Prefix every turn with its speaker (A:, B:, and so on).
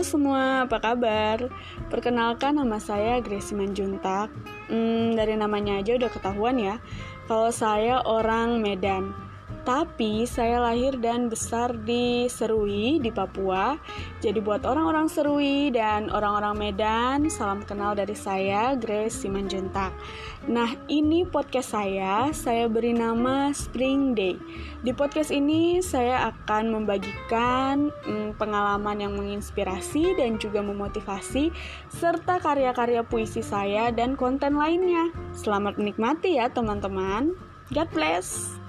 A: semua, apa kabar? Perkenalkan nama saya Grace Manjuntak. Hmm, dari namanya aja udah ketahuan ya. Kalau saya orang Medan. Tapi saya lahir dan besar di Serui, di Papua. Jadi buat orang-orang Serui dan orang-orang Medan, salam kenal dari saya, Grace Simanjuntak. Nah, ini podcast saya, saya beri nama Spring Day. Di podcast ini saya akan membagikan hmm, pengalaman yang menginspirasi dan juga memotivasi, serta karya-karya puisi saya dan konten lainnya. Selamat menikmati ya teman-teman. God bless.